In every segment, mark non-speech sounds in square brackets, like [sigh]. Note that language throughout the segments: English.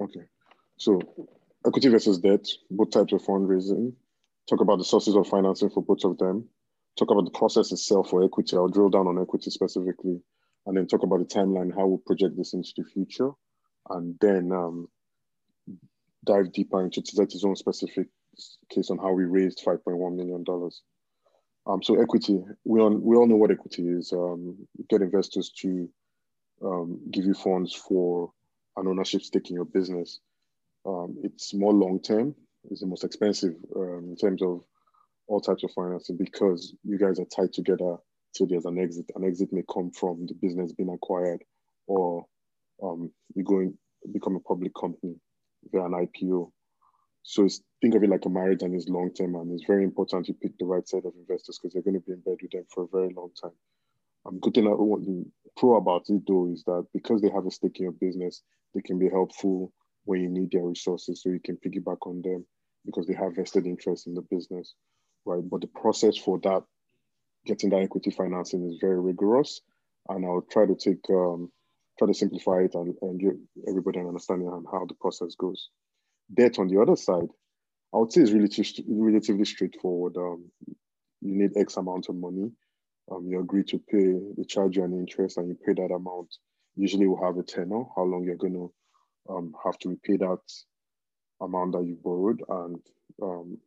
Okay. So equity versus debt, both types of fundraising. Talk about the sources of financing for both of them. Talk about the process itself for equity. I'll drill down on equity specifically, and then talk about the timeline, how we we'll project this into the future, and then um, dive deeper into Tizeti's own specific case on how we raised $5.1 million. Um, so equity, we all, we all know what equity is. Um, get investors to um, give you funds for an ownership stake in your business. Um, it's more long-term. It's the most expensive um, in terms of all types of financing because you guys are tied together So there's an exit. An exit may come from the business being acquired or um, you go and become a public company via an IPO. So think of it like a marriage and it's long term, and it's very important you pick the right set of investors because you're going to be in bed with them for a very long time. I'm good thing the pro about it though is that because they have a stake in your business, they can be helpful when you need their resources, so you can piggyback on them because they have vested interest in the business, right? But the process for that, getting that equity financing, is very rigorous, and I'll try to take um, try to simplify it and, and give everybody an understanding on how the process goes. Debt on the other side, I would say is relatively, relatively straightforward. Um, you need X amount of money. Um, you agree to pay, they charge you an interest and you pay that amount. Usually we'll have a tenor, how long you're going to um, have to repay that amount that you borrowed and um,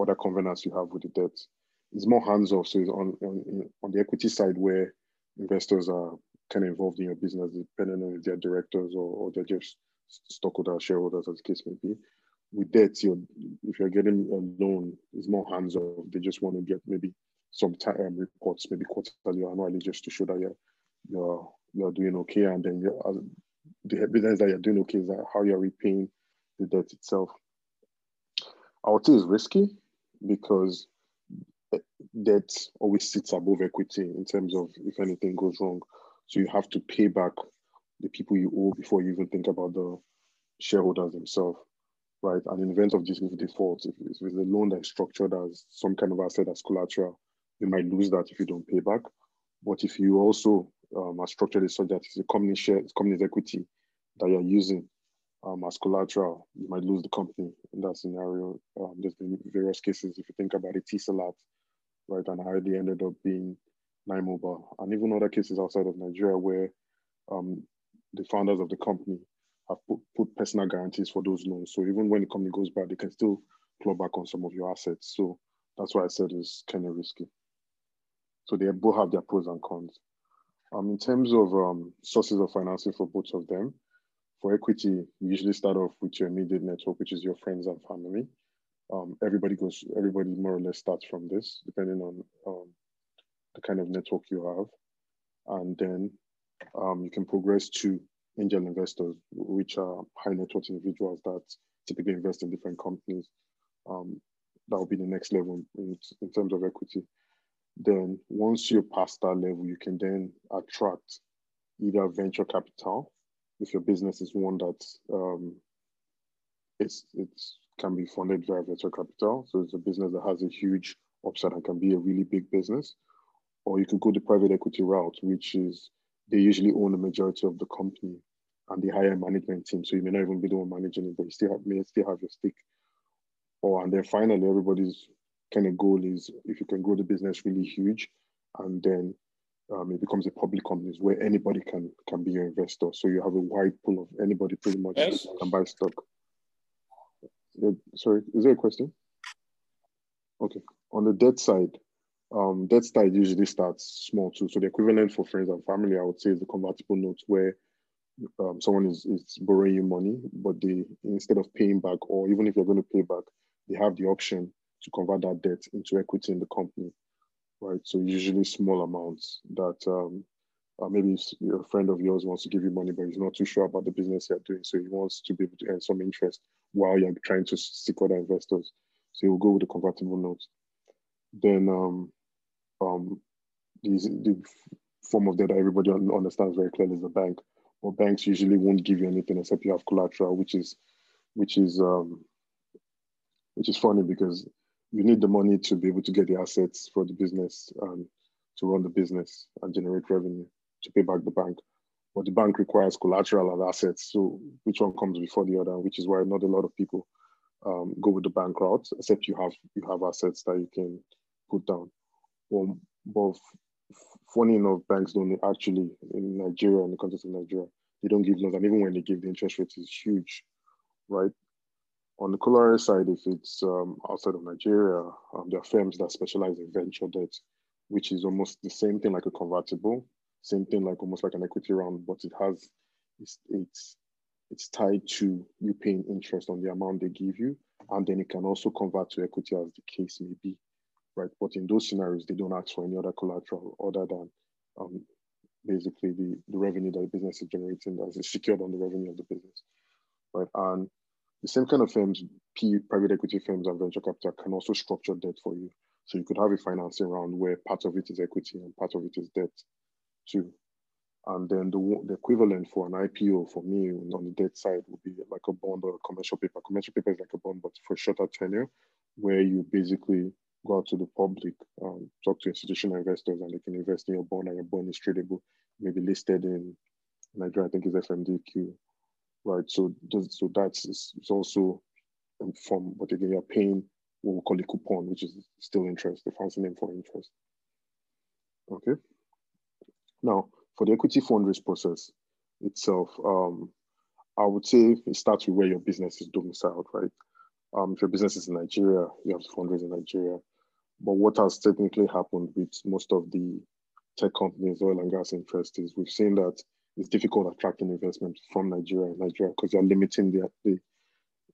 other covenants you have with the debt. It's more hands-off, so it's on, on, on the equity side where investors are kind of involved in your business, depending on if they're directors or, or they're just stockholders, shareholders, as the case may be. With debt, you're, if you're getting a loan, it's more hands off. They just want to get maybe some time um, reports, maybe quarterly or annually, just to show that you're you're you're doing okay, and then you're, uh, the evidence that you're doing okay is that how you're repaying the debt itself. I would say it's risky because debt always sits above equity in terms of if anything goes wrong. So you have to pay back the people you owe before you even think about the shareholders themselves, right? And in the event of this default, if it's a loan that is structured as some kind of asset as collateral, you might lose that if you don't pay back. But if you also um, are structured such that it's a company share, it's company's equity that you're using um, as collateral, you might lose the company in that scenario. Um, there's been various cases, if you think about it, Etisalat, right, and how they ended up being Mobile, and even other cases outside of Nigeria where um, the founders of the company have put, put personal guarantees for those loans. So even when the company goes bad, they can still claw back on some of your assets. So that's why I said it's kind of risky. So they both have their pros and cons. Um, in terms of um, sources of financing for both of them, for equity, you usually start off with your immediate network, which is your friends and family. Um, everybody goes, everybody more or less starts from this, depending on um, the kind of network you have. And then um, you can progress to angel investors, which are high net worth individuals that typically invest in different companies. Um, that will be the next level in, in terms of equity. Then once you're past that level, you can then attract either venture capital, if your business is one that um, it's, it's can be funded via venture capital. So it's a business that has a huge upside and can be a really big business or you could go the private equity route, which is they usually own the majority of the company and they hire a management team. So you may not even be the one managing it, but you still have, may still have your stake. Or and then finally, everybody's kind of goal is if you can grow the business really huge, and then um, it becomes a public company where anybody can can be your investor. So you have a wide pool of anybody pretty much yes. can buy stock. Sorry, is there a question? Okay. On the debt side, um, debt side usually starts small too. So the equivalent for friends and family, I would say, is the convertible note where um, someone is, is borrowing you money, but they instead of paying back, or even if you're going to pay back, they have the option to convert that debt into equity in the company, right? So usually small amounts that um, uh, maybe a friend of yours wants to give you money, but he's not too sure about the business you're doing, so he wants to be able to earn some interest while you're trying to seek other investors. So he'll go with the convertible note. Then um, um, these, the form of debt that everybody understands very clearly is the bank. But banks usually won't give you anything except you have collateral, which is, which is, um, which is funny because you need the money to be able to get the assets for the business and to run the business and generate revenue to pay back the bank. but the bank requires collateral and assets. So which one comes before the other? Which is why not a lot of people um, go with the bank route, except you have you have assets that you can put down. Well, but funny enough, banks don't actually in Nigeria, in the context of Nigeria, they don't give loans, and even when they give, the interest rate is huge, right? On the collateral side, if it's um, outside of Nigeria, um, there are firms that specialize in venture debt, which is almost the same thing like a convertible, same thing like almost like an equity round, but it has it's it's it's tied to you paying interest on the amount they give you, and then it can also convert to equity as the case may be, right? But in those scenarios, they don't ask for any other collateral other than um, basically the, the revenue that the business is generating that is secured on the revenue of the business, right? And the same kind of firms, P, private equity firms and venture capital can also structure debt for you. So you could have a financing round where part of it is equity and part of it is debt too. And then the, the equivalent for an IPO for me on the debt side would be like a bond or a commercial paper. Commercial paper is like a bond, but for shorter tenure, where you basically go out to the public, um, talk to institutional investors, and they can invest in your bond, and your bond is tradable, maybe listed in Nigeria, I think is FMDQ, right? So, so that's it's also from, but again, you're paying what we call a coupon, which is still interest, the fancy name for interest. Okay. Now, for the equity fundraise process itself, um, I would say it starts with where your business is domiciled, right? Um, if your business is in Nigeria, you have to fundraise in Nigeria. But what has technically happened with most of the tech companies, oil and gas interest, is we've seen that it's difficult attracting investment from Nigeria Nigeria because you're limiting the, the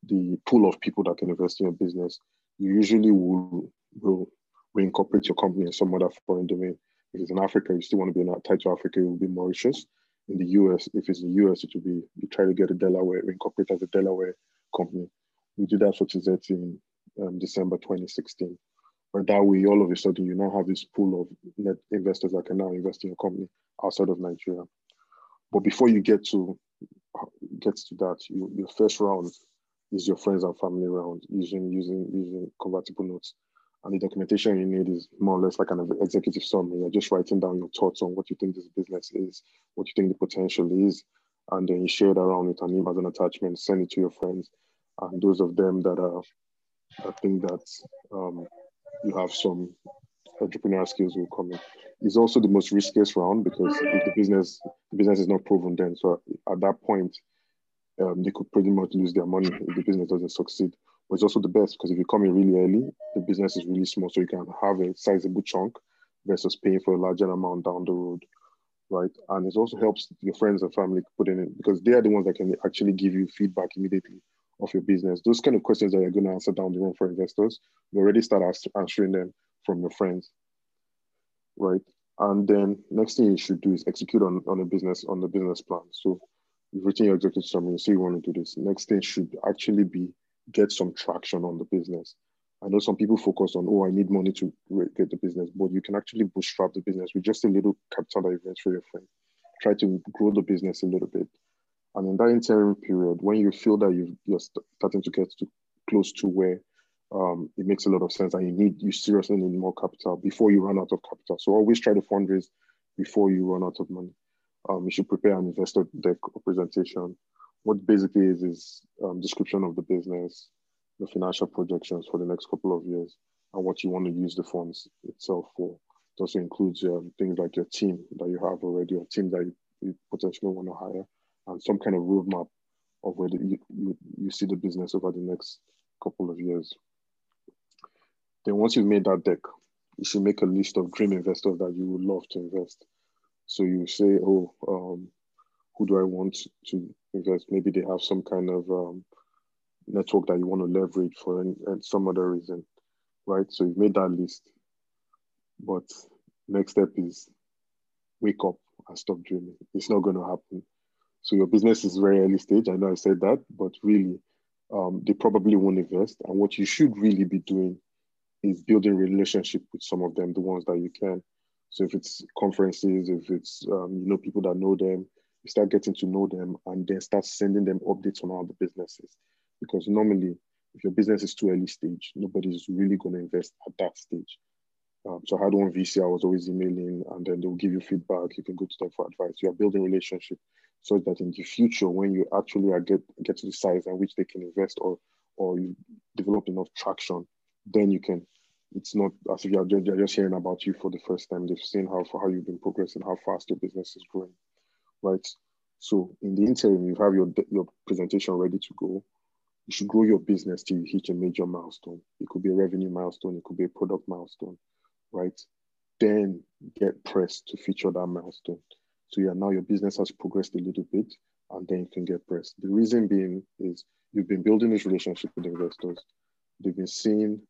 the pool of people that can invest in your business. You usually will will reincorporate your company in some other foreign domain. If it's in Africa, you still want to be in, tied to Africa, it will be Mauritius. In the US, if it's in the US, it will be, you try to get a Delaware, incorporate as a Delaware company. We did that for Tizeti in um, December 2016. But that way, all of a sudden, you now have this pool of net investors that can now invest in your company outside of Nigeria. But before you get to get to that, you, your first round is your friends and family round using using using convertible notes. And the documentation you need is more or less like an executive summary. You're just writing down your thoughts on what you think this business is, what you think the potential is, and then you share it around with an as an attachment, send it to your friends. And those of them that are I think that um, you have some entrepreneurial skills will come in. It's also the most riskiest round because if the business the business is not proven then. So at that point, um, they could pretty much lose their money if the business doesn't succeed. But it's also the best because if you come in really early, the business is really small, so you can have a sizable chunk versus paying for a larger amount down the road, right? And it also helps your friends and family put in it because they are the ones that can actually give you feedback immediately of your business. Those kind of questions that you're going to answer down the road for investors, you already start answering them from your friends, right? And then next thing you should do is execute on, on a business on the business plan. So you've written your executive summary, you you want to do this. Next thing should actually be get some traction on the business. I know some people focus on, oh, I need money to get the business, but you can actually bootstrap the business with just a little capital that you for your friend. Try to grow the business a little bit. And in that interim period, when you feel that you you're starting to get to close to where um, it makes a lot of sense and you need, you seriously need more capital before you run out of capital. So always try to fundraise before you run out of money. Um, you should prepare an investor deck or presentation what basically is is um, description of the business, the financial projections for the next couple of years, and what you want to use the funds itself for. It also includes um, things like your team that you have already, or team that you, you potentially want to hire, and some kind of roadmap of where the, you, you, you see the business over the next couple of years. Then once you've made that deck, you should make a list of dream investors that you would love to invest. So you say, oh, um, who do I want to invest? Maybe they have some kind of um, network that you want to leverage for any, and some other reason, right? So you've made that list. But next step is wake up and stop dreaming. It's not going to happen. So your business is very early stage. I know I said that, but really, um, they probably won't invest. And what you should really be doing is building relationship with some of them, the ones that you can. So if it's conferences, if it's um, you know people that know them, you start getting to know them and then start sending them updates on how the business is. Because normally, if your business is too early stage, nobody's really going to invest at that stage. Um, so I had one VC I was always emailing, and then they'll give you feedback. You can go to them for advice. You are building relationship so that in the future, when you actually get get to the size at which they can invest or or you develop enough traction, then you can. It's not as if you're just, hearing about you for the first time. They've seen how how you've been progressing, how fast your business is growing, right? So in the interim, you have your your presentation ready to go. You should grow your business till you hit a major milestone. It could be a revenue milestone. It could be a product milestone right? Then get pressed to feature that milestone. So yeah, now your business has progressed a little bit and then you can get pressed. The reason being is you've been building this relationship with investors. They've been seeing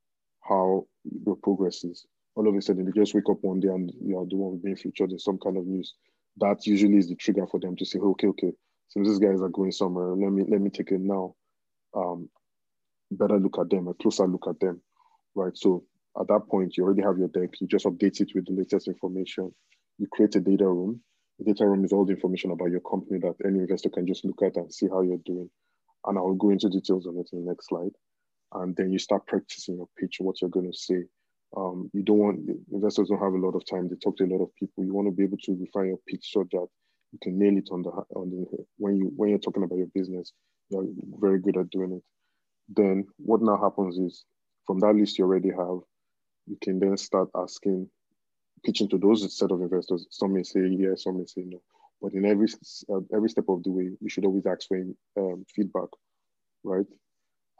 how your progress is. All of a sudden, they just wake up one day and you are the one being featured in some kind of news. That usually is the trigger for them to say, okay, okay, since these guys are going somewhere, let me let me take it now. Um, better look at them, a closer look at them, right? So at that point, you already have your deck. You just update it with the latest information. You create a data room. The data room is all the information about your company that any investor can just look at and see how you're doing. And I'll go into details on it in the next slide. And then you start practicing your pitch, what you're going to say. Um, you don't want investors don't have a lot of time. They talk to a lot of people. You want to be able to refine your pitch so that you can nail it on the on the when you when you're talking about your business. You're very good at doing it. Then what now happens is from that list you already have, you can then start asking, pitching to those set of investors. Some may say yes, some may say no. But in every uh, every step of the way, you should always ask for um, feedback, right?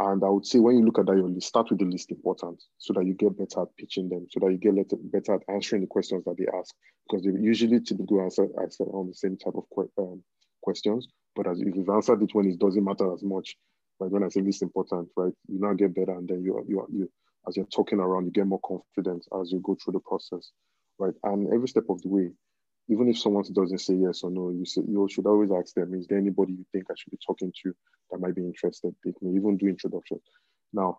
And I would say when you look at that, your list, start with the least important so that you get better at pitching them, so that you get better at answering the questions that they ask, because they usually typically answer, answer on the same type of um, questions. But as if you've answered it when it doesn't matter as much, like when I say least important, right? You now get better, and then you you you as you're talking around, you get more confidence as you go through the process, right? And every step of the way, even if someone doesn't say yes or no, you say, you should always ask them, is there anybody you think I should be talking to that might be interested? They may even do introductions. Now,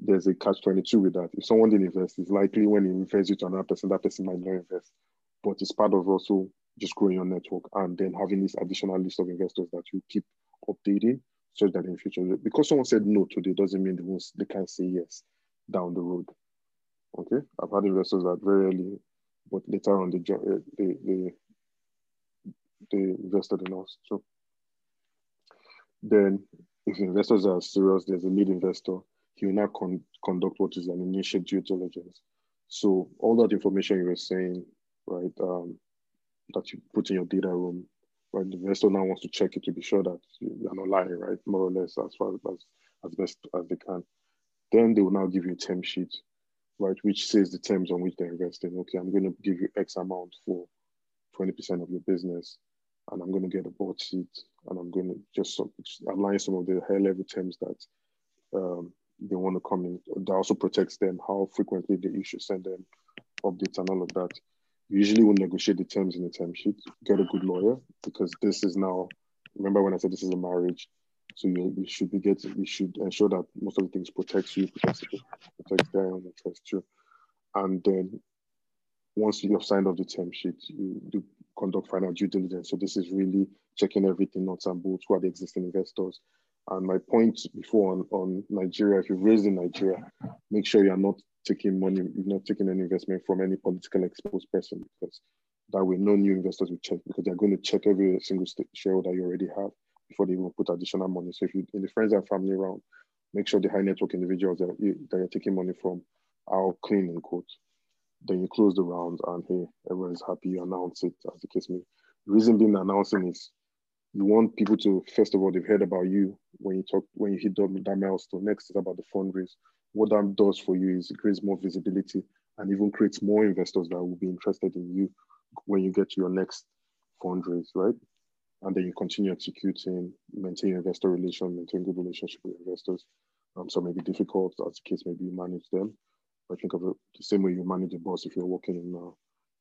there's a catch 22 with that. If someone didn't invest, it's likely when you refers you to another person, that person might not invest. But it's part of also just growing your network and then having this additional list of investors that you keep updating so that in future, because someone said no today doesn't mean they, won't, they can't say yes down the road. Okay, I've had investors that very early, but later on they they they, they invested in us. So then, if investors are serious, there's a lead investor. He will now con- conduct what is an initial due diligence. So all that information you were saying, right, um, that you put in your data room, right, the investor now wants to check it to be sure that you're not lying, right, more or less as far as as best as they can. Then they will now give you a term sheet, right, which says the terms on which they're investing. Okay, I'm going to give you X amount for 20% of your business, and I'm going to get a board seat, and I'm going to just align some of the high level terms that um, they want to come in. That also protects them, how frequently they, should send them updates and all of that. Usually will negotiate the terms in the term sheet, get a good lawyer, because this is now, remember when I said this is a marriage, so you, you should be getting, you should ensure that most of the things protects you, protects, protects their interest too. And then once you have signed off the term sheet, you do conduct final due diligence. So this is really checking everything nuts and bolts, who are the existing investors. And my point before on, on Nigeria, if you've raised in Nigeria, make sure you're not taking money, you're not taking any investment from any political exposed person because that way no new investors will check because they're going to check every single shareholder you already have before they even put additional money. So if you in the friends and family round, make sure the high network individuals that, you, that you're taking money from are clean in quote. Then you close the round and hey, everyone's happy, you announce it as the case may. The reason being announcing is you want people to first of all they've heard about you when you talk when you hit that milestone. Next is about the fundraise. What that does for you is it creates more visibility and even creates more investors that will be interested in you when you get to your next fundraise, right? And then you continue executing, maintain investor relation, maintain good relationship with investors. Um, so maybe difficult, as the case maybe you manage them. I think of it the same way you manage a boss if you're working in, uh,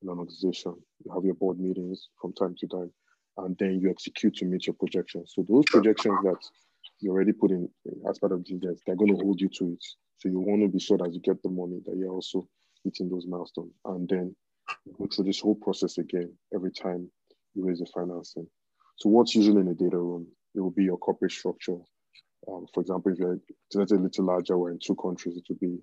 in an organization. You have your board meetings from time to time, and then you execute to meet your projections. So those projections that you already put in as part of the they're going to hold you to it. So you want to be sure that you get the money that you're also hitting those milestones. And then go through this whole process again every time you raise the financing. So what's usually in a data room? It will be your corporate structure. Um, for example, if you're a little larger, we're in two countries, it would be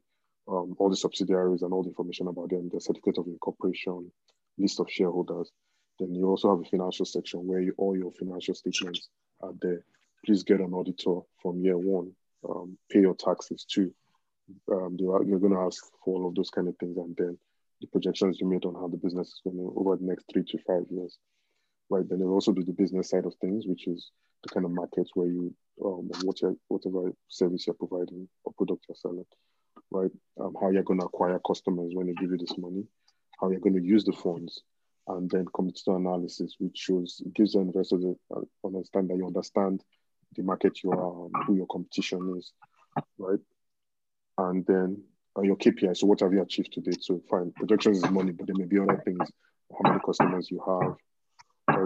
um, all the subsidiaries and all the information about them, the certificate of incorporation, list of shareholders. Then you also have a financial section where you, all your financial statements are there. Please get an auditor from year one. Um, pay your taxes too. Um, are, you're going to ask for all of those kind of things, and then the projections you made on how the business is going to over the next three to five years. Right. Then they also do the business side of things, which is the kind of markets where you um, whatever, whatever service you're providing or product you're selling right? Um, how you're going to acquire customers when they give you this money, how you're going to use the funds, and then competitor analysis, which shows gives the investors to understand that you understand the market you are, um, who your competition is, right? And then uh, your KPI. So what have you achieved today? So fine, projections is money, but there may be other things. How many customers you have?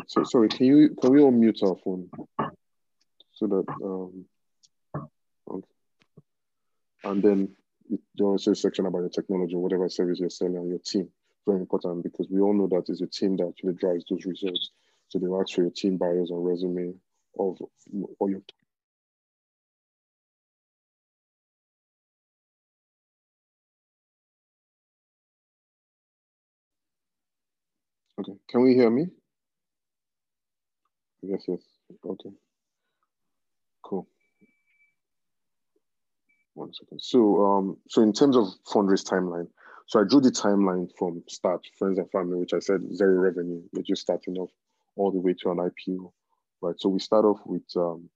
Right. So sorry, can you can we all mute our phone so that um, and then there also section about your technology, whatever service you're selling, and your team. Very important because we all know that it's your team that actually drives those results. So they ask for your team bios and resume of or your Okay, can we hear me? Yes, yes. Okay. Cool. One second. So, um, so in terms of fundraise timeline, so I drew the timeline from start, friends and family, which I said zero revenue. You're just starting off all the way to an IPO, right? So we start off with um,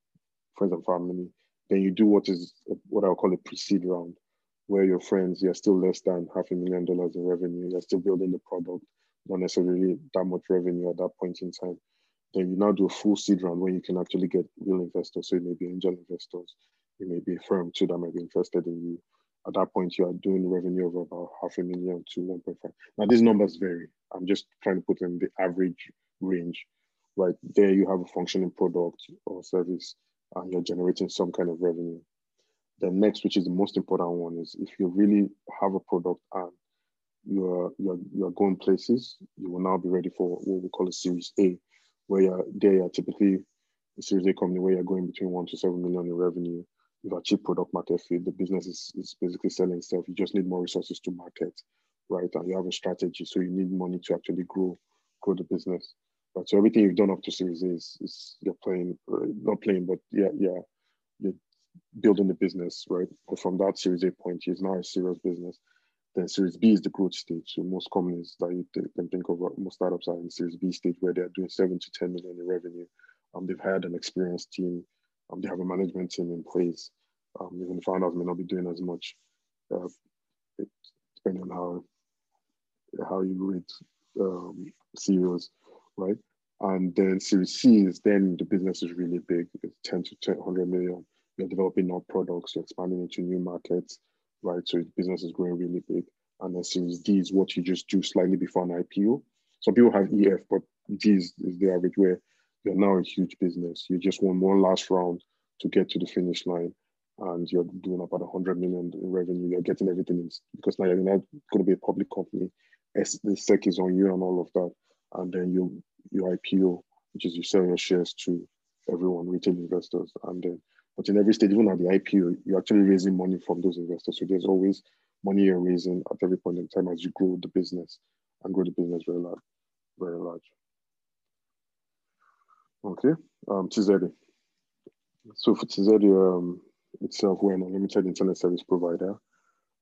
friends and family. Then you do what is what I'll call a pre-seed round, where your friends you're still less than half a million dollars in revenue. You're still building the product, not necessarily that much revenue at that point in time. Then you now do a full seed round where you can actually get real investors. So it may be angel investors, it may be a firm too that might be interested in you. At that point, you are doing revenue of about half a million to 1.5. Now, these numbers vary. I'm just trying to put in the average range, right? There, you have a functioning product or service, and you're generating some kind of revenue. The next, which is the most important one, is if you really have a product and you're you're you're going places, you will now be ready for what we call a Series A, where you're there. You're typically a Series A company where you're going between one to seven million in revenue you've achieved product market fit. The business is, is basically selling itself. You just need more resources to market, right? And you have a strategy, so you need money to actually grow grow the business. Right. So everything you've done up to Series A is, is you're playing, not playing, but yeah, yeah, you're building the business, right? But from that Series A point, it's now a serious business. Then Series B is the growth stage. So most companies that you can think of, most startups are in Series B stage where they're doing seven to 10 million in revenue. Um, they've hired an experienced team um, they have a management team in place. Um, even the founders may not be doing as much, uh, it, depending on how how you rate um, CEOs, right? And then Series C is then the business is really big. It's 10 to 10, 100 million. You're developing new products, you're expanding into new markets, right? So business is growing really big. And then Series D is what you just do slightly before an IPO. Some people have EF, but D is, is the average where you're now a huge business. You just want one last round to get to the finish line, and you're doing about 100 million in revenue. You're getting everything in, because now you're not going to be a public company. The SEC is on you and all of that, and then you you IPO, which is you sell your shares to everyone, retail investors, and then but in every stage, even at the IPO, you're actually raising money from those investors. So there's always money you're raising at every point in time as you grow the business and grow the business very large, very large. Okay, um, Tizeti. So for Tizeti um, itself, we're an unlimited internet service provider.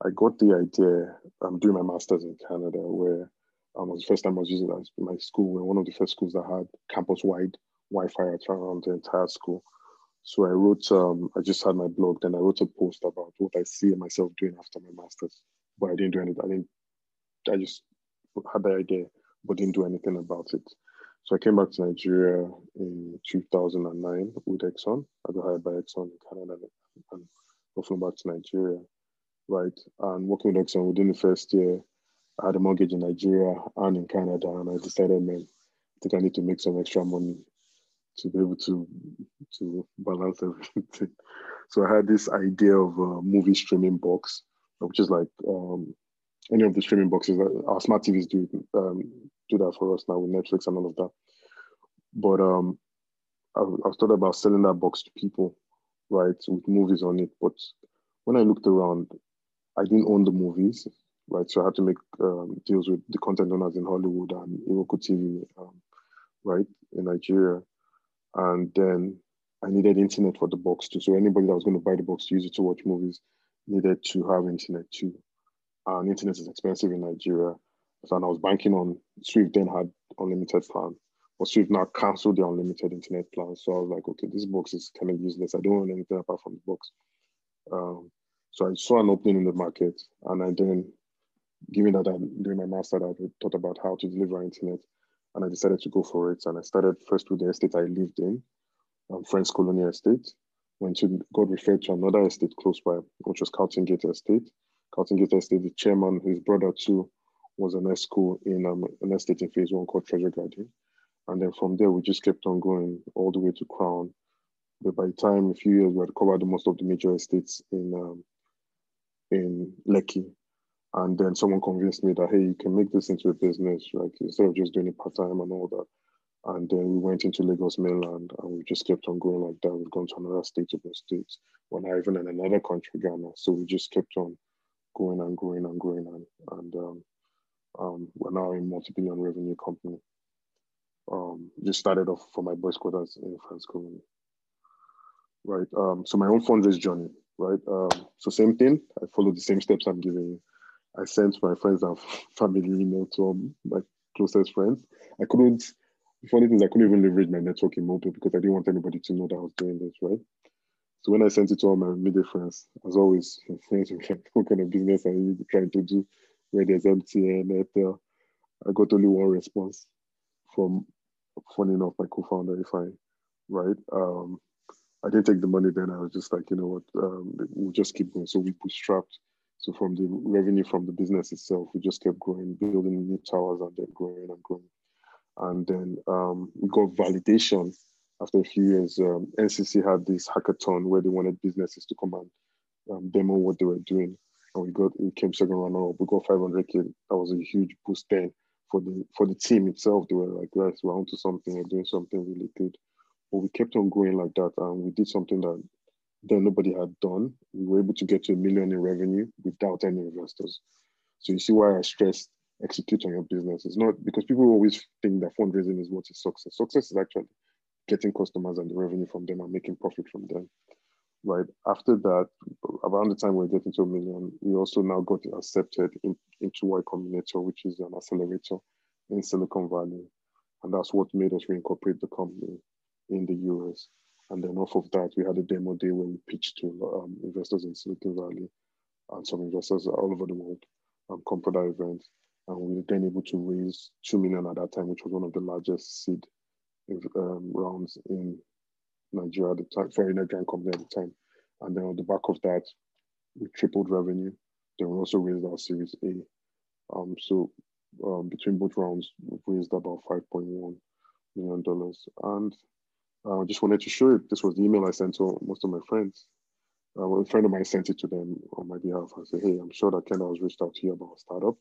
I got the idea um, doing my master's in Canada, where um, was the first time I was using it my school. We're one of the first schools that had campus-wide Wi-Fi around the entire school. So I wrote, um, I just had my blog, then I wrote a post about what I see myself doing after my master's, but I didn't do anything. I didn't, I just had the idea, but didn't do anything about it. So I came back to Nigeria in 2009 with Exxon. I got hired by Exxon in Canada and moved back to Nigeria, right? And working with Exxon within the first year, I had a mortgage in Nigeria and in Canada, and I decided, man, I think I need to make some extra money to be able to to balance everything. [laughs] So I had this idea of a movie streaming box, which is like um, any of the streaming boxes that our smart TVs do um, do that for us now with Netflix and all of that. But um, I, I thought about selling that box to people, right, with movies on it. But when I looked around, I didn't own the movies, right? So I had to make um, deals with the content owners in Hollywood and Iroko TV, um, right, in Nigeria. And then I needed internet for the box too. So anybody that was going to buy the box to use it to watch movies needed to have internet too. And internet is expensive in Nigeria. So and I was banking on Swift then had unlimited plan. But Swift now canceled the unlimited internet plan. So I was like, okay, this box is kind of useless. I don't want anything apart from the box. Um, so I saw an opening in the market and I then, given that I'm doing my master, I thought about how to deliver internet and I decided to go for it. And I started first with the estate I lived in, um, Friends Colonial Estate. Went to, got referred to another estate close by, which was Carlton Gate Estate. Carlton Gate Estate, the chairman, his brother too, was an esco in um, an estate in phase one called Treasure Garden. And then from there, we just kept on going all the way to Crown. But by the time a few years, we had covered most of the major estates in um, in Lekki. And then someone convinced me that, hey, you can make this into a business, like instead of just doing it part time and all that. And then we went into Lagos mainland and we just kept on going like that. We've gone to another state of the states. We're now even in another country, Ghana. So we just kept on going and growing and growing. And, and um, um, we're now a multi-billion revenue company. Um, just started off for my boys' quarters in Friends Colony. Right. Um, so my own fundraise journey, right? Um, so same thing. I followed the same steps I'm giving you. I sent my friends and family email to my closest friends. I couldn't, funny thing is I couldn't even leverage my network in Moto because I didn't want anybody to know that I was doing this, right? So when I sent it to all my immediate friends, as always, [laughs] friends like, what kind of business are you trying to do? Where there's MTN, Airtel. I got only one response from, funny enough, my co-founder, Ife, right? Um, I didn't take the money then. I was just like, you know what, um, we'll just keep going. So we bootstrapped. So from the revenue from the business itself, we just kept growing, building new towers and then growing and growing. And then um, we got validation after a few years. Um, NCC had this hackathon where they wanted businesses to come and um, demo what they were doing. And we got, we came second runner up. We got 500K. That was a huge boost then for the for the team itself. They were like, guys, we're onto something. We're doing something really good. But we kept on growing like that, and we did something that then nobody had done. We were able to get to a million in revenue without any investors. So you see why I stress execute on your business. It's not because people always think that fundraising is what is success. Success is actually getting customers and the revenue from them and making profit from them. Right after that, around the time we are getting to a million, we also now got accepted in, into Y Combinator, which is an accelerator in Silicon Valley. And that's what made us reincorporate the company in the US. And then off of that, we had a demo day where we pitched to um, investors in Silicon Valley and some investors all over the world, um, for event. And we were then able to raise 2 million at that time, which was one of the largest seed um, rounds in Nigeria at the time, for a Nigerian company at the time. And then on the back of that, we tripled revenue. Then we also raised our Series A. Um, so um, between both rounds, we raised about $5.1 million. And I uh, just wanted to show it. This was the email I sent to most of my friends. Uh, well, a friend of mine sent it to them on my behalf and said, hey, I'm sure that Kendall has reached out to you about a startup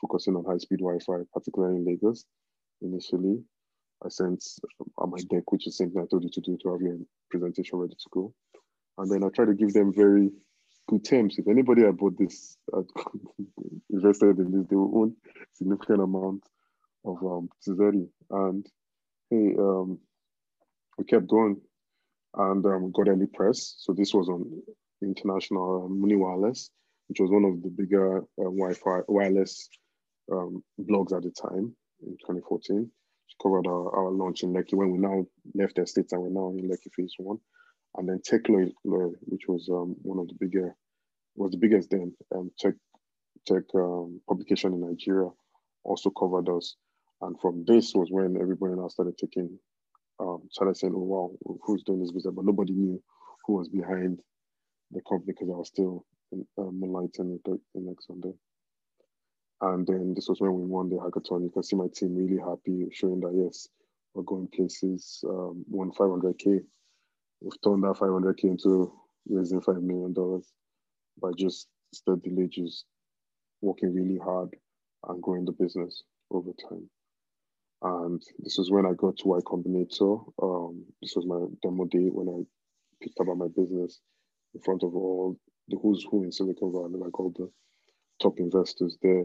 focusing on high-speed Wi-Fi, particularly in Lagos. Initially, I sent on my deck, which is something I told you to do to have your presentation ready to go. And then I tried to give them very good terms. If anybody had bought this, [laughs] invested in this, they will own significant amount of um, And hey, um, we kept going and um, got early press. So this was on international um, Muni Wireless, which was one of the bigger uh, Wi-Fi wireless um, blogs at the time in 2014. She covered our, our launch in Lekki when we now left the States and we're now in Lekki phase one. And then Techloy, which was um, one of the bigger, was the biggest then um, tech tech um, publication in Nigeria, also covered us. And from this was when everybody now started taking um, started saying, oh, wow, who's doing this business? But nobody knew who was behind the company because I was still in, um, the, in next Sunday. And then this was when we won the hackathon. You can see my team really happy, showing that, yes, we're going places, um, won 500K. We've turned that 500K into raising $5 million by just steadily just working really hard and growing the business over time. And this was when I got to Y Combinator. Um, this was my demo day when I picked up my business in front of all the who's who in Silicon Valley, like all the top investors there,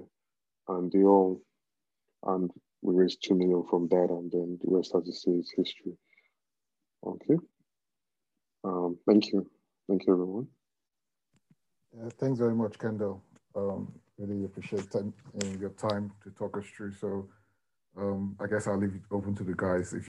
and they all and we raised two million from that, and then the rest, as you say, is history. Okay. Um, thank you, thank you, everyone. Uh, thanks very much, Kendall. Um, really appreciate time, your time to talk us through. So um, I guess I'll leave it open to the guys. If